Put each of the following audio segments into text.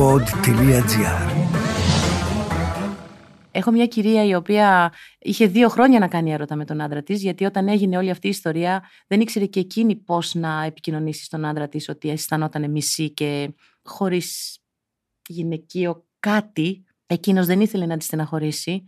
pod.gr Έχω μια κυρία η οποία είχε δύο χρόνια να κάνει έρωτα με τον άντρα της, γιατί όταν έγινε όλη αυτή η ιστορία, δεν ήξερε και εκείνη πώς να επικοινωνήσει στον άντρα της ότι αισθανόταν μισή και χωρίς γυναικείο κάτι. Εκείνος δεν ήθελε να τη στεναχωρήσει.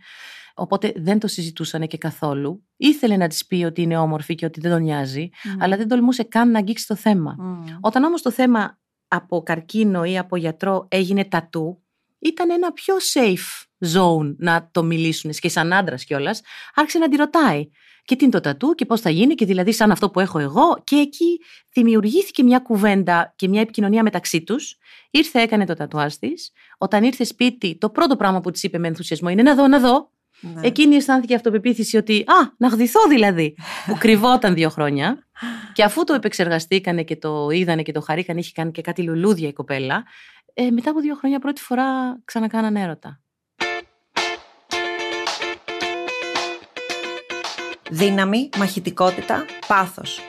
Οπότε δεν το συζητούσαν και καθόλου. Ήθελε να της πει ότι είναι όμορφη και ότι δεν τον νοιάζει, αλλά δεν τολμούσε καν να αγγίξει το θέμα. Όταν όμως το θέμα από καρκίνο ή από γιατρό έγινε τατού, ήταν ένα πιο safe zone να το μιλήσουν και σαν άντρας κιόλας. Άρχισε να τη ρωτάει και τι είναι το τατού και πώς θα γίνει, και δηλαδή σαν αυτό που έχω εγώ. Και εκεί δημιουργήθηκε μια κουβέντα και μια επικοινωνία μεταξύ τους. Ήρθε, έκανε το τατουάζ της. Όταν ήρθε σπίτι, το πρώτο πράγμα που της είπε με ενθουσιασμό είναι να δω, να δω. Ναι. Εκείνη αισθάνθηκε αυτοπεποίθηση ότι Α, να γδυθώ δηλαδή. που κρυβόταν δύο χρόνια. και αφού το επεξεργαστήκανε και το είδανε και το χαρήκανε, είχε κάνει και κάτι λουλούδια η κοπέλα. Ε, μετά από δύο χρόνια πρώτη φορά ξανακάνανε έρωτα. Δύναμη, μαχητικότητα, πάθος.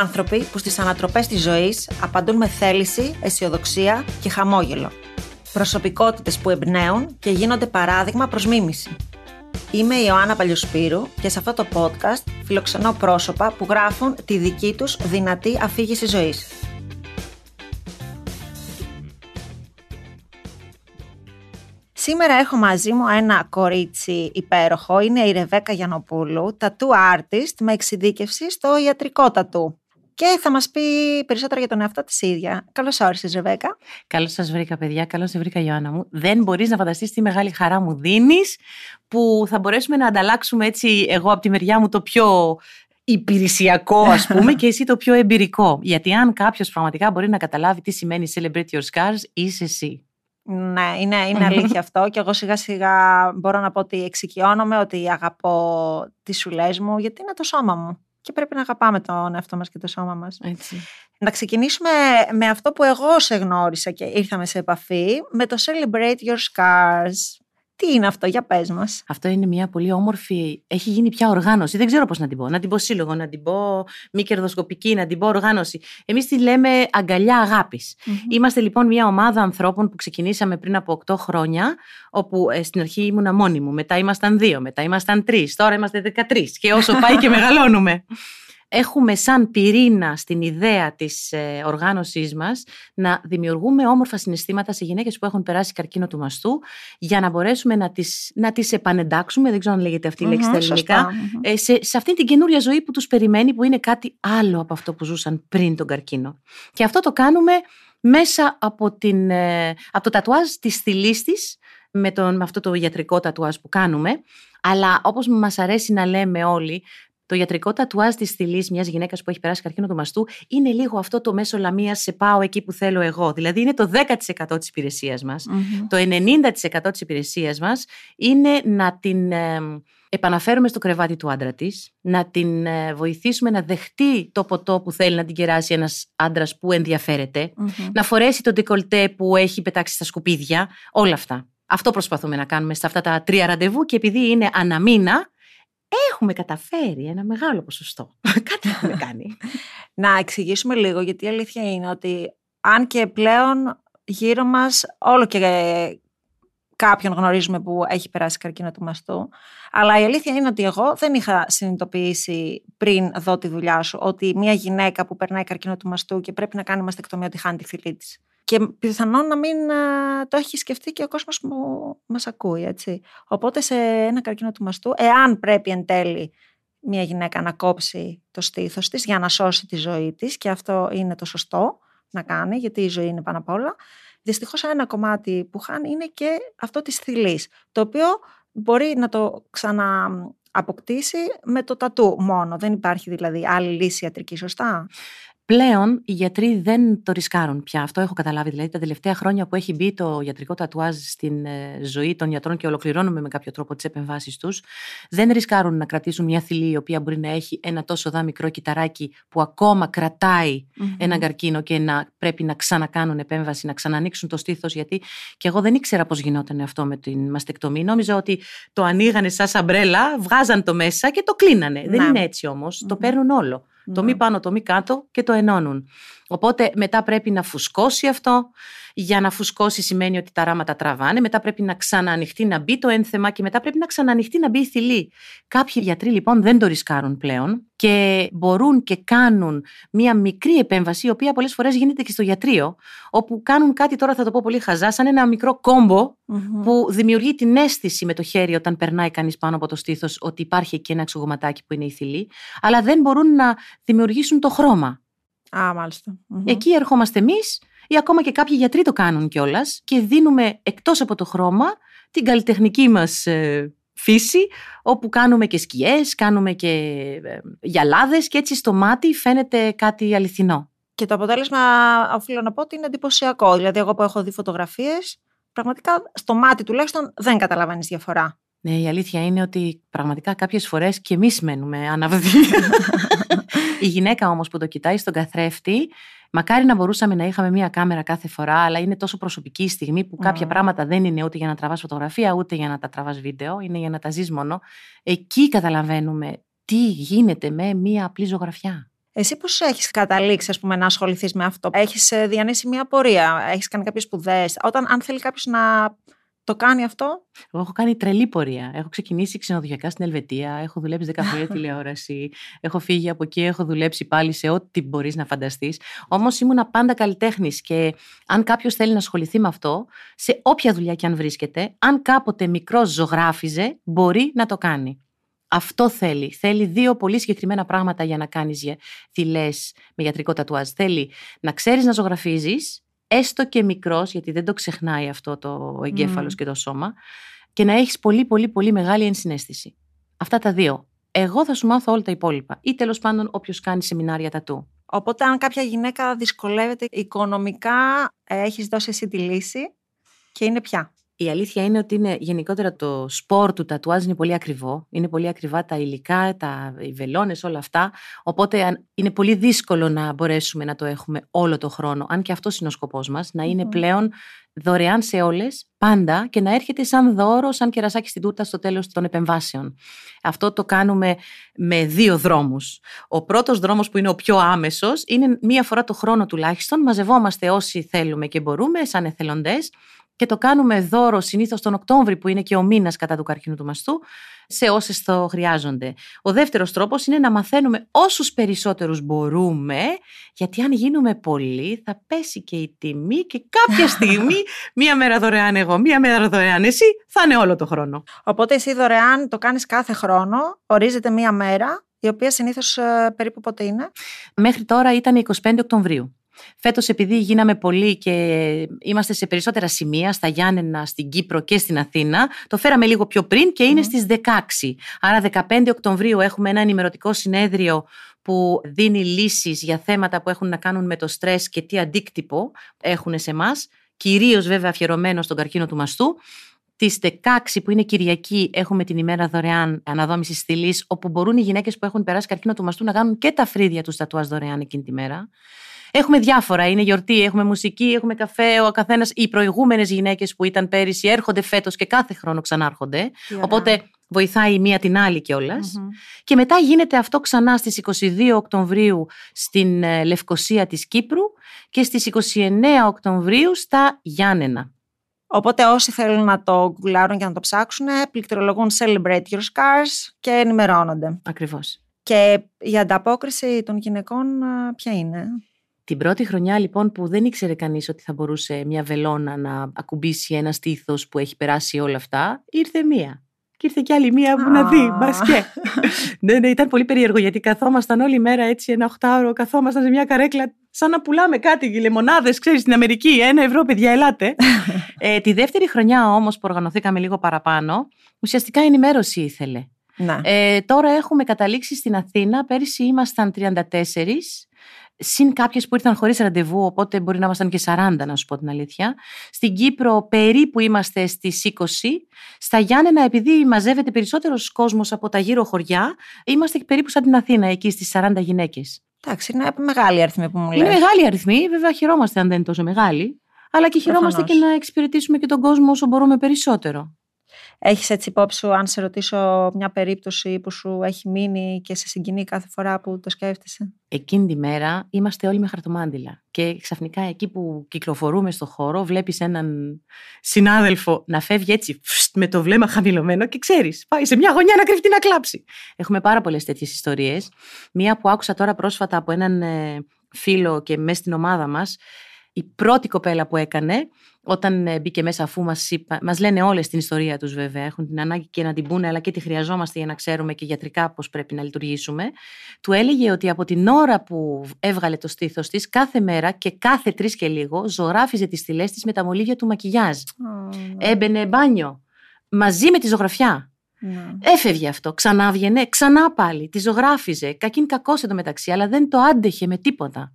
Άνθρωποι που στις ανατροπές της ζωής απαντούν με θέληση, αισιοδοξία και χαμόγελο. Προσωπικότητες που εμπνέουν και γίνονται παράδειγμα προς μίμηση. Είμαι η Ιωάννα Παλιοσπύρου και σε αυτό το podcast φιλοξενώ πρόσωπα που γράφουν τη δική τους δυνατή αφήγηση ζωής. Σήμερα έχω μαζί μου ένα κορίτσι υπέροχο, είναι η Ρεβέκα Γιανοπούλου, tattoo artist με εξειδίκευση στο ιατρικό τατού. Και θα μας πει περισσότερα για τον εαυτό της ίδια. Καλώς όρισες Ρεβέκα. Καλώς σας βρήκα παιδιά, καλώς σε βρήκα Ιωάννα μου. Δεν μπορείς να φανταστείς τι μεγάλη χαρά μου δίνεις που θα μπορέσουμε να ανταλλάξουμε έτσι εγώ από τη μεριά μου το πιο υπηρεσιακό ας πούμε και εσύ το πιο εμπειρικό. Γιατί αν κάποιος πραγματικά μπορεί να καταλάβει τι σημαίνει celebrate your scars είσαι εσύ. Ναι, είναι, είναι αλήθεια αυτό και εγώ σιγά σιγά μπορώ να πω ότι εξοικειώνομαι, ότι αγαπώ τις σουλές μου γιατί είναι το σώμα μου και πρέπει να αγαπάμε τον εαυτό μας και το σώμα μας. Έτσι. Να ξεκινήσουμε με αυτό που εγώ σε γνώρισα και ήρθαμε σε επαφή, με το Celebrate Your Scars. Τι είναι αυτό, για πες μας. Αυτό είναι μια πολύ όμορφη, έχει γίνει πια οργάνωση, δεν ξέρω πώς να την πω, να την πω σύλλογο, να την πω μη κερδοσκοπική, να την πω οργάνωση. Εμείς τη λέμε αγκαλιά Είμαστε λοιπόν μια ομάδα ανθρώπων που ξεκινήσαμε πριν από 8 χρόνια, όπου ε, στην αρχή ήμουνα μόνη μου, μετά ήμασταν δύο, μετά ήμασταν τρεις, τώρα είμαστε 13 και όσο πάει και μεγαλώνουμε έχουμε σαν πυρήνα στην ιδέα της ε, οργάνωσής μας να δημιουργούμε όμορφα συναισθήματα σε γυναίκες που έχουν περάσει καρκίνο του μαστού για να μπορέσουμε να τις, να τις επανεντάξουμε, δεν ξέρω αν λέγεται αυτή η λέξη στα ελληνικα ε, σε, σε αυτή την καινούρια ζωή που τους περιμένει που είναι κάτι άλλο από αυτό που ζούσαν πριν τον καρκίνο. Και αυτό το κάνουμε μέσα από, την, ε, από το τατουάζ της θηλίστης με, τον, με αυτό το ιατρικό τατουάζ που κάνουμε. Αλλά όπως μας αρέσει να λέμε όλοι, το ιατρικό τατουάζ της θηλής μιας γυναίκας που έχει περάσει καρκίνο του μαστού είναι λίγο αυτό το μέσο λαμίας σε πάω εκεί που θέλω εγώ. Δηλαδή είναι το 10% της υπηρεσίας μας. Το 90% της υπηρεσίας μας είναι να την ε, επαναφέρουμε στο κρεβάτι του άντρα της, να την ε, βοηθήσουμε να δεχτεί το ποτό που θέλει να την κεράσει ένας άντρας που ενδιαφερεται να φορέσει το ντεκολτέ που έχει πετάξει στα σκουπίδια, όλα αυτά. Αυτό προσπαθούμε να κάνουμε σε αυτά τα τρία ραντεβού και επειδή είναι αναμίνα, έχουμε καταφέρει ένα μεγάλο ποσοστό. Κάτι έχουμε κάνει. Να εξηγήσουμε λίγο, γιατί η αλήθεια είναι ότι αν και πλέον γύρω μας όλο και κάποιον γνωρίζουμε που έχει περάσει καρκίνο του μαστού. Αλλά η αλήθεια είναι ότι εγώ δεν είχα συνειδητοποιήσει πριν δω τη δουλειά σου ότι μια γυναίκα που περνάει καρκίνο του μαστού και πρέπει να κάνει μαστεκτομία ότι χάνει τη φυλή της. Και πιθανόν να μην το έχει σκεφτεί και ο κόσμος που μας ακούει, έτσι. Οπότε σε ένα καρκίνο του μαστού, εάν πρέπει εν τέλει μια γυναίκα να κόψει το στήθος της για να σώσει τη ζωή της και αυτό είναι το σωστό να κάνει γιατί η ζωή είναι πάνω απ' όλα, δυστυχώς ένα κομμάτι που χάνει είναι και αυτό της θηλής, το οποίο μπορεί να το ξανααποκτήσει με το τατού μόνο. Δεν υπάρχει δηλαδή άλλη λύση ιατρική, σωστά; Πλέον οι γιατροί δεν το ρισκάρουν πια. Αυτό έχω καταλάβει. Δηλαδή τα τελευταία χρόνια που έχει μπει το ιατρικό τατουάζ στην ε, ζωή των γιατρών και ολοκληρώνουμε με κάποιο τρόπο τις επεμβάσεις τους, δεν ρισκάρουν να κρατήσουν μια θηλή η οποία μπορεί να έχει ένα τόσο δά μικρό κυταράκι που ακόμα κρατάει mm-hmm. έναν καρκίνο και να πρέπει να ξανακάνουν επέμβαση, να ξανανοίξουν το στήθος. Γιατί και εγώ δεν ήξερα πώς γινόταν αυτό με την μαστεκτομή. Νόμιζα ότι το ανοίγανε σαν σαμπρέλα, βγάζαν το μέσα και το κλείνανε. Δεν είναι έτσι όμως. Το παίρνουν όλο. Το μη πάνω, το μη κάτω και το ενώνουν. Οπότε μετά πρέπει να φουσκώσει αυτό. Για να φουσκώσει σημαίνει ότι τα ράματα τραβάνε. Μετά πρέπει να ξαναανοιχτεί να μπει το ένθεμα και μετά πρέπει να ξαναανοιχτεί να μπει η θηλή. Κάποιοι γιατροί λοιπόν δεν το ρισκάρουν πλέον και μπορούν και κάνουν μία μικρή επέμβαση, η οποία πολλές φορές γίνεται και στο γιατρείο, όπου κάνουν κάτι τώρα θα το πω πολύ χαζά, σαν ένα μικρό που δημιουργεί την αίσθηση με το χέρι όταν περνάει κανείς πάνω από το στήθος ότι υπάρχει εκεί ένα εξογωματάκι που είναι η θηλή, αλλά δεν μπορούν να δημιουργήσουν το χρώμα. Α, μαλιστα Εκεί ερχόμαστε εμείς, ή ακόμα και κάποιοι γιατροί το κάνουν κιόλας, και δίνουμε εκτός από το χρώμα την καλλιτεχνική μας ε, φύση, όπου κάνουμε και σκιές, κάνουμε και ε, γυαλάδες και έτσι στο μάτι φαίνεται κάτι αληθινό. Και το αποτέλεσμα, οφείλω να πω, ότι είναι εντυπωσιακό. Δηλαδή, εγώ που έχω δει φωτογραφίες, πραγματικά στο μάτι τουλάχιστον δεν καταλαβαίνεις διαφορά. Ναι, η αλήθεια είναι ότι πραγματικά κάποιες φορές και εμείς μένουμε αναβδί. η γυναίκα όμως που το κοιτάει στον καθρέφτη, μακάρι να μπορούσαμε να είχαμε μία κάμερα κάθε φορά, αλλά είναι τόσο προσωπική η στιγμή που κάποια πράγματα δεν είναι ούτε για να τραβάς φωτογραφία, ούτε για να τα τραβάς βίντεο, είναι για να τα ζεις μόνο. Εκεί καταλαβαίνουμε τι γίνεται με μία απλή ζωγραφιά. Εσύ πώς έχεις καταλήξει ας πούμε, να ασχοληθείς με αυτό, έχεις ε, διανύσει μια πορεία, έχεις κάνει κάποιες σπουδές; Όταν αν θέλει κάποιος να το κάνει αυτό; Εγώ έχω κάνει τρελή πορεία. Έχω ξεκινήσει ξενοδοχειακά στην Ελβετία. Έχω δουλέψει 10 χρόνια τηλεόραση. Έχω φύγει από εκεί. Έχω δουλέψει πάλι σε ό,τι μπορείς να φανταστείς. Όμως ήμουν πάντα καλλιτέχνης και αν κάποιος θέλει να ασχοληθεί με αυτό, σε όποια δουλειά και αν βρίσκεται, αν κάποτε μικρό ζωγράφιζε, μπορεί να το κάνει. Αυτό θέλει. Θέλει δύο πολύ συγκεκριμένα πράγματα για να κάνεις θηλές με ιατρικό τατουάζ. Θέλει να ξέρεις να ζωγραφίζεις έστω και μικρός, γιατί δεν το ξεχνάει αυτό το εγκέφαλος και το σώμα, και να έχεις πολύ πολύ πολύ μεγάλη ενσυναίσθηση. Αυτά τα δύο. Εγώ θα σου μάθω όλα τα υπόλοιπα. Ή τέλος πάντων όποιος κάνει σεμινάρια τατού. Οπότε αν κάποια γυναίκα δυσκολεύεται οικονομικά, έχεις δώσει εσύ τη λύση και είναι πια. Η αλήθεια είναι ότι είναι γενικότερα το σπορ του τατουάζ είναι πολύ ακριβό. Είναι πολύ ακριβά τα υλικά, τα, οι βελόνες, όλα αυτά. Οπότε είναι πολύ δύσκολο να μπορέσουμε να το έχουμε όλο το χρόνο. Αν και αυτός είναι ο σκοπός μας, να είναι πλέον δωρεάν σε όλες, πάντα και να έρχεται σαν δώρο, σαν κερασάκι στην τούρτα στο τέλος των επεμβάσεων. Αυτό το κάνουμε με δύο δρόμους. Ο πρώτος δρόμος που είναι ο πιο άμεσος είναι μία φορά το χρόνο τουλάχιστον. Μαζευόμαστε όσοι θέλουμε και μπορούμε σαν εθελοντές και το κάνουμε δώρο συνήθως τον Οκτώβρη που είναι και ο μήνας κατά του καρκίνου του μαστού σε όσες το χρειάζονται. Ο δεύτερος τρόπος είναι να μαθαίνουμε όσους περισσότερους μπορούμε γιατί αν γίνουμε πολλοί θα πέσει και η τιμή και κάποια στιγμή μία μέρα δωρεάν εγώ, μία μέρα δωρεάν εσύ θα είναι όλο το χρόνο. Οπότε εσύ δωρεάν το κάνεις κάθε χρόνο, ορίζεται μία μέρα η οποία συνήθως ε, περίπου πότε είναι; Μέχρι τώρα ήταν 25 Οκτωβρίου. Φέτος, επειδή γίναμε πολύ και είμαστε σε περισσότερα σημεία, στα Γιάννενα, στην Κύπρο και στην Αθήνα, το φέραμε λίγο πιο πριν και είναι mm. στις 16. Άρα, 15 Οκτωβρίου έχουμε ένα ενημερωτικό συνέδριο που δίνει λύσεις για θέματα που έχουν να κάνουν με το στρες και τι αντίκτυπο έχουν σε εμάς, κυρίως βέβαια αφιερωμένο στον καρκίνο του μαστού. Τις 16 που είναι Κυριακή έχουμε την ημέρα δωρεάν αναδόμησης στήλη, όπου μπορούν οι γυναίκες που έχουν περάσει καρκίνο του μαστού να κάνουν και τα φρύδια τους τατουάζ δωρεάν εκείνη τη μέρα. Έχουμε διάφορα. Είναι γιορτή, έχουμε μουσική, έχουμε καφέ. Ο καθένας, οι προηγούμενες γυναίκες που ήταν πέρυσι έρχονται φέτος και κάθε χρόνο ξανάρχονται. Οπότε βοηθάει η μία την άλλη Και μετά γίνεται αυτό ξανά στις 22 Οκτωβρίου στην ε, Λευκοσία της Κύπρου και στις 29 Οκτωβρίου στα Γιάννενα. Οπότε όσοι θέλουν να το γκουλάρουν και να το ψάξουν, πληκτρολογούν Celebrate Your Scars και ενημερώνονται. Ακριβώς. Και η ανταπόκριση των γυναικών ποια είναι; Την πρώτη χρονιά λοιπόν που δεν ήξερε κανείς ότι θα μπορούσε μια βελόνα να ακουμπήσει ένα στήθος που έχει περάσει όλα αυτά, ήρθε μία. Και ήρθε κι άλλη μία που να δει, μπασκέ. ναι, ναι, ήταν πολύ περίεργο γιατί καθόμασταν όλη μέρα έτσι ένα οχτάωρο, καθόμασταν σε μια καρέκλα σαν να πουλάμε κάτι, λεμονάδες, ξέρεις, στην Αμερική, ένα ευρώ παιδιά, ελάτε. ε, τη δεύτερη χρονιά όμως που οργανωθήκαμε λίγο παραπάνω, ουσιαστικά ενημέρωση ήθελε. Να. Ε, τώρα έχουμε καταλήξει στην Αθήνα, πέρυσι ήμασταν 34 συν κάποιες που ήρθαν χωρίς ραντεβού, οπότε μπορεί να ήμασταν και 40, να σου πω την αλήθεια. Στην Κύπρο περίπου είμαστε στις 20. Στα Γιάννενα, επειδή μαζεύεται περισσότερος κόσμος από τα γύρω χωριά, είμαστε περίπου σαν την Αθήνα, εκεί στις 40 γυναίκες. Εντάξει, είναι μεγάλη αριθμή που μου λέει. Είναι μεγάλη αριθμή, βέβαια χαιρόμαστε αν δεν είναι τόσο μεγάλη, αλλά και χαιρόμαστε και να εξυπηρετήσουμε και τον κόσμο όσο μπορούμε περισσότερο. Έχεις έτσι υπόψη σου, αν σε ρωτήσω μια περίπτωση που σου έχει μείνει και σε συγκινεί κάθε φορά που το σκέφτεσαι; Εκείνη τη μέρα είμαστε όλοι με χαρτομάντιλα. Και ξαφνικά εκεί που κυκλοφορούμε στο χώρο, βλέπεις έναν συνάδελφο να φεύγει έτσι με το βλέμμα χαμηλωμένο και ξέρεις, πάει σε μια γωνιά να κρυφτεί να κλάψει. Έχουμε πάρα πολλές τέτοιες ιστορίες. Μία που άκουσα τώρα πρόσφατα από έναν ε, φίλο και μέσα στην ομάδα μας, η πρώτη κοπέλα που έκανε, όταν ε, μπήκε μέσα, αφού μας μας λένε όλες την ιστορία τους βέβαια, έχουν την ανάγκη και να την πούνε, αλλά και τη χρειαζόμαστε για να ξέρουμε και γιατρικά πώς πρέπει να λειτουργήσουμε. Του έλεγε ότι από την ώρα που έβγαλε το στήθος της, κάθε μέρα και κάθε τρεις και λίγο, ζωγράφιζε τις στυλές της με τα μολύβια του μακιγιάζ. Oh. Έμπαινε μπάνιο μαζί με τη ζωγραφιά. Ναι. Έφευγε αυτό, ξανά βγαινε, ξανά πάλι, τη ζωγράφιζε. Κακήν κακός μεταξύ, αλλά δεν το άντεχε με τίποτα.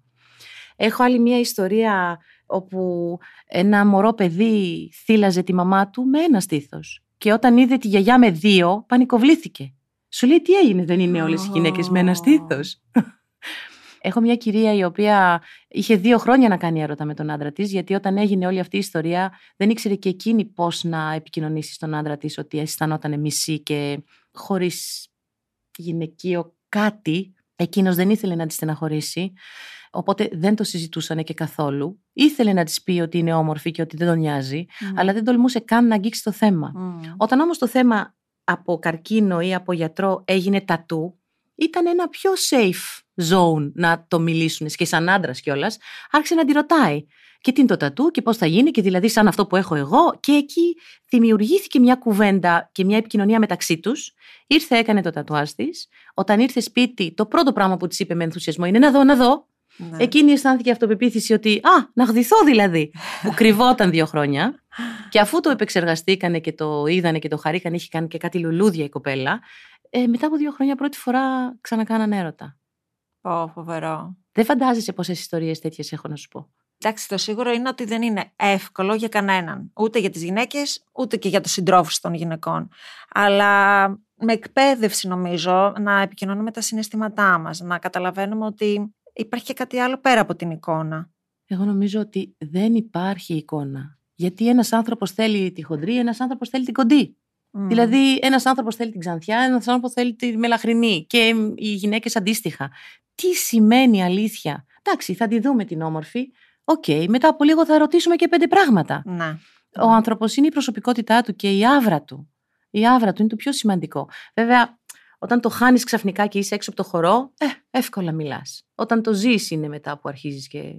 Έχω άλλη μια ιστορία όπου ένα μωρό παιδί θύλαζε τη μαμά του με ένα στήθος. Και όταν είδε τη γιαγιά με δύο, πανικοβλήθηκε. Σου λέει τι έγινε, δεν είναι όλες οι γυναίκες με ένα στήθος; Έχω μια κυρία η οποία είχε δύο χρόνια να κάνει έρωτα με τον άντρα της, γιατί όταν έγινε όλη αυτή η ιστορία, δεν ήξερε και εκείνη πώς να επικοινωνήσει στον άντρα της ότι αισθανόταν μισή και χωρίς γυναικείο κάτι. Εκείνος δεν ήθελε να τη στεναχωρήσει. Οπότε δεν το συζητούσαν και καθόλου. Ήθελε να της πει ότι είναι όμορφη και ότι δεν τον νοιάζει, αλλά δεν τολμούσε καν να αγγίξει το θέμα. Όταν όμως το θέμα από καρκίνο ή από γιατρό έγινε τατού, ήταν ένα πιο safe zone να το μιλήσουν και σαν άντρας κιόλας. Άρχισε να τη ρωτάει. Και τι είναι το τατού και πώς θα γίνει, και δηλαδή σαν αυτό που έχω εγώ. Και εκεί δημιουργήθηκε μια κουβέντα και μια επικοινωνία μεταξύ τους. Ήρθε, έκανε το τατουάζ της. Όταν ήρθε σπίτι, το πρώτο πράγμα που της είπε με ενθουσιασμό είναι να δω, να δω. Ναι. Εκείνη αισθάνθηκε αυτοπεποίθηση ότι Α, να γδυθώ δηλαδή. που κρυβόταν δύο χρόνια. και αφού το επεξεργαστήκανε και το είδανε και το χαρήκανε, είχε κάνει και κάτι λουλούδια η κοπέλα. Ε, μετά από δύο χρόνια πρώτη φορά ξανακάνανε έρωτα. Πω, φοβερό. Δεν φαντάζεσαι πόσες ιστορίες τέτοιες έχω να σου πω. Εντάξει, το σίγουρο είναι ότι δεν είναι εύκολο για κανέναν. Ούτε για τις γυναίκες, ούτε και για τους συντρόφους των γυναικών. Αλλά με εκπαίδευση νομίζω να επικοινωνούμε τα συναισθήματά μας, να καταλαβαίνουμε ότι υπάρχει και κάτι άλλο πέρα από την εικόνα. Εγώ νομίζω ότι δεν υπάρχει εικόνα. Γιατί ένας άνθρωπος θέλει τη χοντρή, ένας άνθρωπος θέλει την κοντή. Mm. Δηλαδή, ένας άνθρωπος θέλει την ξανθιά, ένας άνθρωπος θέλει τη μελαχρινή και οι γυναίκες αντίστοιχα. Τι σημαίνει αλήθεια; Εντάξει, θα τη δούμε την όμορφη. OK, okay, μετά από λίγο θα ρωτήσουμε και πέντε πράγματα. Να. Ο άνθρωπος είναι η προσωπικότητά του και η αύρα του. Η αύρα του είναι το πιο σημαντικό. Βέβαια, όταν το χάνεις ξαφνικά και είσαι έξω από το χορό, ε, εύκολα μιλάς. Όταν το ζεις είναι μετά που αρχίζεις και.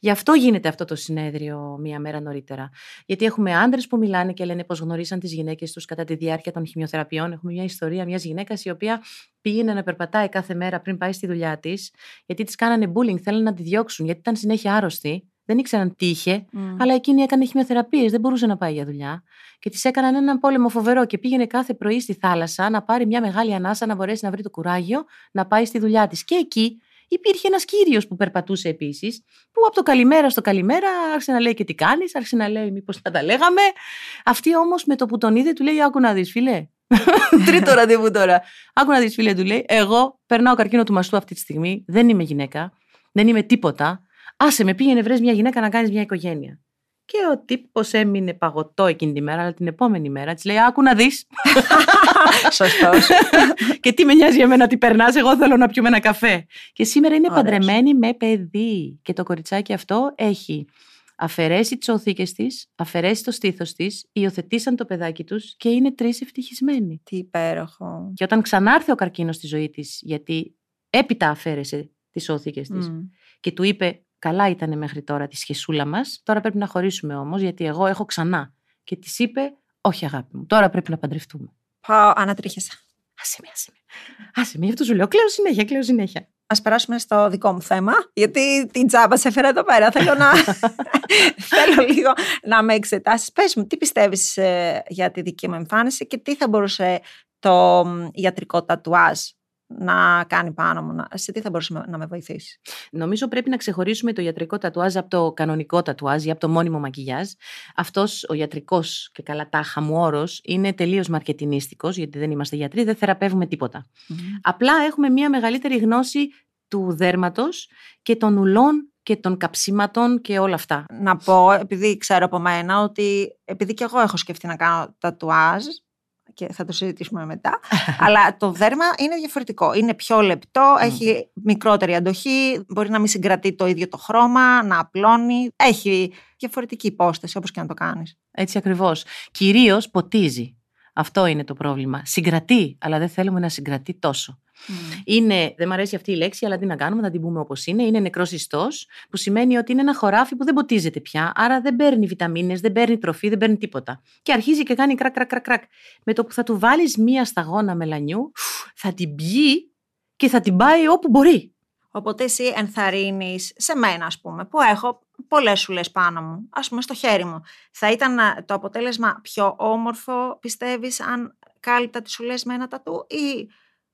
Γι' αυτό γίνεται αυτό το συνέδριο μία μέρα νωρίτερα. Γιατί έχουμε άντρες που μιλάνε και λένε πώς γνωρίσαν τις γυναίκες τους κατά τη διάρκεια των χημειοθεραπείων. Έχουμε μια ιστορία μιας γυναίκας η οποία πήγαινε να περπατάει κάθε μέρα πριν πάει στη δουλειά της, γιατί της κάνανε bullying, θέλουν να τη διώξουν, γιατί ήταν συνέχεια άρρωστη. Δεν ήξεραν τι είχε, αλλά εκείνη έκανε χημειοθεραπείες, δεν μπορούσε να πάει για δουλειά. Και της έκαναν έναν πόλεμο φοβερό και πήγαινε κάθε πρωί στη θάλασσα να πάρει μια μεγάλη ανάσα να μπορέσει να βρει το κουράγιο να πάει στη δουλειά της. Και εκεί υπήρχε ένας κύριος που περπατούσε επίσης, που από το καλημέρα στο καλημέρα άρχισε να λέει και τι κάνεις, άρχισε να λέει μήπως θα τα λέγαμε. Αυτή όμως με το που τον είδε του λέει: Άκου να δεις, φιλέ. Τρίτο ραντεβού τώρα. Άκου να δεις, φίλε, του λέει: Εγώ περνάω καρκίνο του μαστού αυτή τη στιγμή, δεν είμαι γυναίκα, δεν είμαι τίποτα. Άσε με, πήγαινε βρες μια γυναίκα να κάνεις μια οικογένεια. Και ο τύπος έμεινε παγωτό εκείνη τη μέρα, αλλά την επόμενη μέρα της λέει: Άκου να δεις. Σωστός. και τι με νοιάζει για μένα τι περνάς, εγώ θέλω να πιούμε ένα καφέ. Και σήμερα είναι παντρεμένη με παιδί. Και το κοριτσάκι αυτό έχει αφαιρέσει τις οθήκες της, αφαιρέσει το στήθος της, υιοθετήσαν το παιδάκι τους και είναι τρεις ευτυχισμένοι. Τι υπέροχο. Και όταν ξανάρθει ο καρκίνος στη ζωή της, γιατί έπειτα αφαίρεσε τις όθηκε της και του είπε Καλά ήταν μέχρι τώρα τη σχεσούλα μας. Τώρα πρέπει να χωρίσουμε όμως, γιατί εγώ έχω ξανά. Και της είπε, Όχι, αγάπη μου, τώρα πρέπει να παντρευτούμε. Πάω, ανατρίχεσαι. Άσε με, άσε με. Άσε με, γι' αυτό σου λέω. Κλαίω συνέχεια, κλαίω συνέχεια. Α περάσουμε στο δικό μου θέμα, γιατί την τσάπα σε έφερα εδώ πέρα. Θέλω, να... Θέλω λίγο να με εξετάσεις. Πες μου, τι πιστεύεις ε, για τη δική μου εμφάνιση και τι θα μπορούσε το ιατρικό τατουάζ να κάνει πάνω μου, σε τι θα μπορούσε να με βοηθήσει. Νομίζω πρέπει να ξεχωρίσουμε το ιατρικό τατουάζ από το κανονικό τατουάζ ή από το μόνιμο μακιγιάζ. Αυτός ο ιατρικός και καλά τάχα μου όρος είναι τελείως μαρκετινίστικος, γιατί δεν είμαστε γιατροί, δεν θεραπεύουμε Απλά έχουμε μια μεγαλύτερη γνώση του δέρματος και των ουλών και των καψίματων και όλα αυτά. Να πω, επειδή ξέρω από μένα, ότι επειδή και εγώ έχω σκεφτεί να κάνω τατουάζ, και θα το συζητήσουμε μετά. αλλά το δέρμα είναι διαφορετικό. Είναι πιο λεπτό, έχει μικρότερη αντοχή, μπορεί να μην συγκρατεί το ίδιο το χρώμα, να απλώνει. Έχει διαφορετική υπόσταση, όπως και να το κάνεις. Έτσι ακριβώς. Κυρίως ποτίζει. Αυτό είναι το πρόβλημα. Συγκρατεί, αλλά δεν θέλουμε να συγκρατεί τόσο. Είναι, δεν μου αρέσει αυτή η λέξη, αλλά τι να κάνουμε, να την πούμε όπως είναι. Είναι νεκρός ιστός, που σημαίνει ότι είναι ένα χωράφι που δεν ποτίζεται πια, άρα δεν παίρνει βιταμίνες, δεν παίρνει τροφή, δεν παίρνει τίποτα. Και αρχίζει και κάνει κρακ, κρακ, κρακ, κρακ. Με το που θα του βάλεις μία σταγόνα μελανιού, θα την πιει και θα την πάει όπου μπορεί. Οπότε εσύ ενθαρρύνεις σε μένα, ας πούμε, που έχω πολλές σουλέ πάνω μου, ας πούμε στο χέρι μου. Θα ήταν το αποτέλεσμα πιο όμορφο, πιστεύεις, αν κάλυπτα τι σουλέ με ένα τατού, ή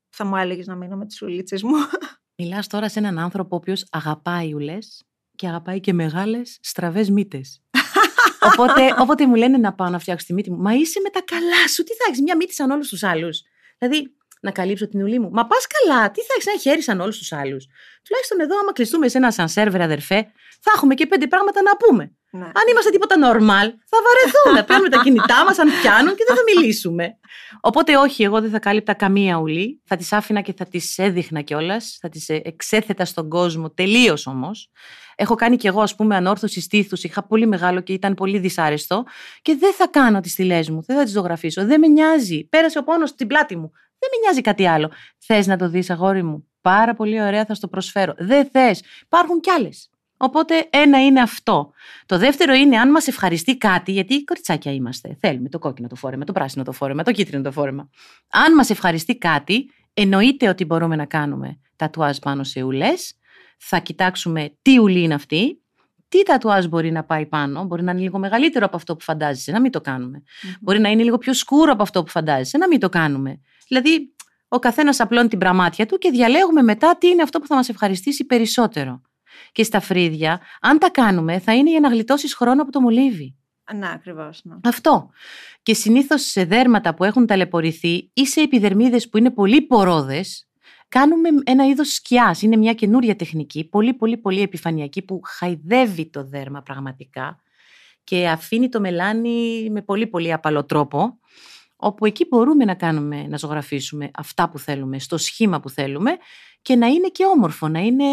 θα μου έλεγες να μείνω με τις σουλίτσε μου; Μιλάς τώρα σε έναν άνθρωπο ο οποίος αγαπάει ουλές και αγαπάει και μεγάλες στραβές μύτες. οπότε, όποτε μου λένε να πάω να φτιάξω τη μύτη μου, μα είσαι με τα καλά σου. Τι θα έχεις, μια μύτη σαν όλους τους άλλους. Δηλαδή, να καλύψω την ουλή μου. Μα πας καλά, τι θα έχεις ένα χέρι σαν όλους τους άλλους. Τουλάχιστον εδώ, άμα κλειστούμε σε ένα σαν σερβερ, αδερφέ, θα έχουμε και πέντε πράγματα να πούμε. Ναι. Αν είμαστε τίποτα normal, θα βαρεθούμε. Παίρνουμε τα κινητά μας, αν πιάνουν και δεν θα μιλήσουμε. Οπότε, όχι, εγώ δεν θα κάλυπτα καμία ουλή. Θα τις άφηνα και θα τις έδειχνα κιόλας. Θα τις εξέθετα στον κόσμο, τελείως όμως. Έχω κάνει κι εγώ, ας πούμε, ανόρθωσης στήθους. Είχα πολύ μεγάλο και ήταν πολύ δυσάρεστο. Και δεν θα κάνω τις στυλές μου. Δεν θα τις ζωγραφίσω. Δεν με νοιάζει. Πέρασε ο πόνος στην πλάτη μου. Δεν με νοιάζει κάτι άλλο. Θες να το δεις, αγόρι μου; Πάρα πολύ ωραία, θα στο προσφέρω. Δεν θες. Υπάρχουν κι άλλες. Οπότε ένα είναι αυτό. Το δεύτερο είναι αν μας ευχαριστεί κάτι, γιατί κοριτσάκια είμαστε. Θέλουμε το κόκκινο το φόρεμα, το πράσινο το φόρεμα, το κίτρινο το φόρεμα. Αν μας ευχαριστεί κάτι, εννοείται ότι μπορούμε να κάνουμε τατουάζ πάνω σε ουλές. Θα κοιτάξουμε τι ουλή είναι αυτή, τι τατουάζ μπορεί να πάει πάνω. Μπορεί να είναι λίγο μεγαλύτερο από αυτό που φαντάζεσαι, να μην το κανουμε Μπορεί να είναι λίγο πιο σκούρο από αυτό που φαντάζεσαι, να μην το κάνουμε. Δηλαδή, ο καθένας απλώνει την πραμάτια του και διαλέγουμε μετά τι είναι αυτό που θα μας ευχαριστήσει περισσότερο. Και στα φρύδια, αν τα κάνουμε, θα είναι για να γλιτώσει χρόνο από το μολύβι. Ναι, ακριβώς. Ναι. Αυτό. Και συνήθως σε δέρματα που έχουν ταλαιπωρηθεί ή σε επιδερμίδες που είναι πολύ πορόδες, κάνουμε ένα είδος σκιάς. Είναι μια καινούρια τεχνική, πολύ, πολύ, πολύ επιφανειακή, που χαϊδεύει το δέρμα πραγματικά και αφήνει το μελάνι με πολύ, πολύ απαλό τρόπο όπου εκεί μπορούμε να κάνουμε, να ζωγραφίσουμε αυτά που θέλουμε, στο σχήμα που θέλουμε και να είναι και όμορφο, να, είναι,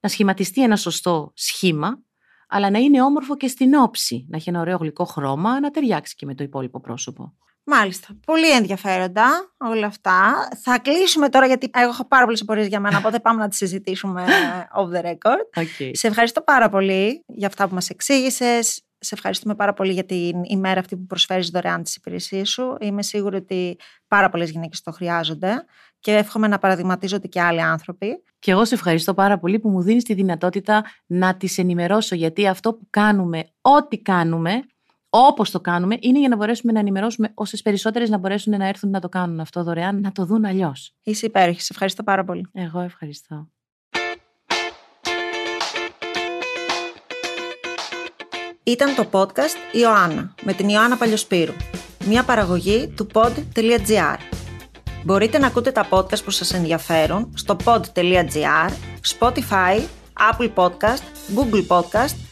να σχηματιστεί ένα σωστό σχήμα, αλλά να είναι όμορφο και στην όψη, να έχει ένα ωραίο γλυκό χρώμα, να ταιριάξει και με το υπόλοιπο πρόσωπο. Μάλιστα. Πολύ ενδιαφέροντα όλα αυτά. Θα κλείσουμε τώρα γιατί εγώ έχω πάρα πολλές απορίες για μένα, οπότε πάμε να τις συζητήσουμε off the record. Okay. Σε ευχαριστώ πάρα πολύ για αυτά που μας εξήγησες, σε ευχαριστούμε πάρα πολύ για την ημέρα αυτή που προσφέρεις δωρεάν τις υπηρεσίες σου. Είμαι σίγουρη ότι πάρα πολλές γυναίκες το χρειάζονται και εύχομαι να παραδειγματίζονται και άλλοι άνθρωποι. Και εγώ σε ευχαριστώ πάρα πολύ που μου δίνεις τη δυνατότητα να τις ενημερώσω γιατί αυτό που κάνουμε, ό,τι κάνουμε, όπως το κάνουμε, είναι για να μπορέσουμε να ενημερώσουμε όσες περισσότερες να μπορέσουν να έρθουν να το κάνουν αυτό δωρεάν, να το δουν αλλιώς. Είσαι υπέροχη. Σε ευχαριστώ πάρα πολύ. Εγώ ευχαριστώ. Ήταν το podcast Ιωάννα με την Ιωάννα Παλιοσπύρου, μια παραγωγή του pod.gr. Μπορείτε να ακούτε τα podcast που σας ενδιαφέρουν στο pod.gr, Spotify, Apple Podcast, Google Podcast